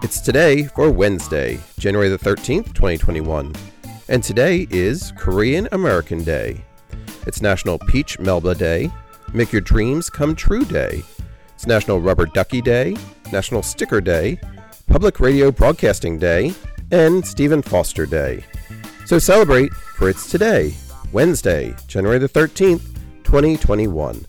It's today for Wednesday, January the 13th, 2021. And today is Korean American Day. It's National Peach Melba Day, Make Your Dreams Come True Day. It's National Rubber Ducky Day, National Sticker Day, Public Radio Broadcasting Day, and Stephen Foster Day. So celebrate, for it's today, Wednesday, January the 13th, 2021.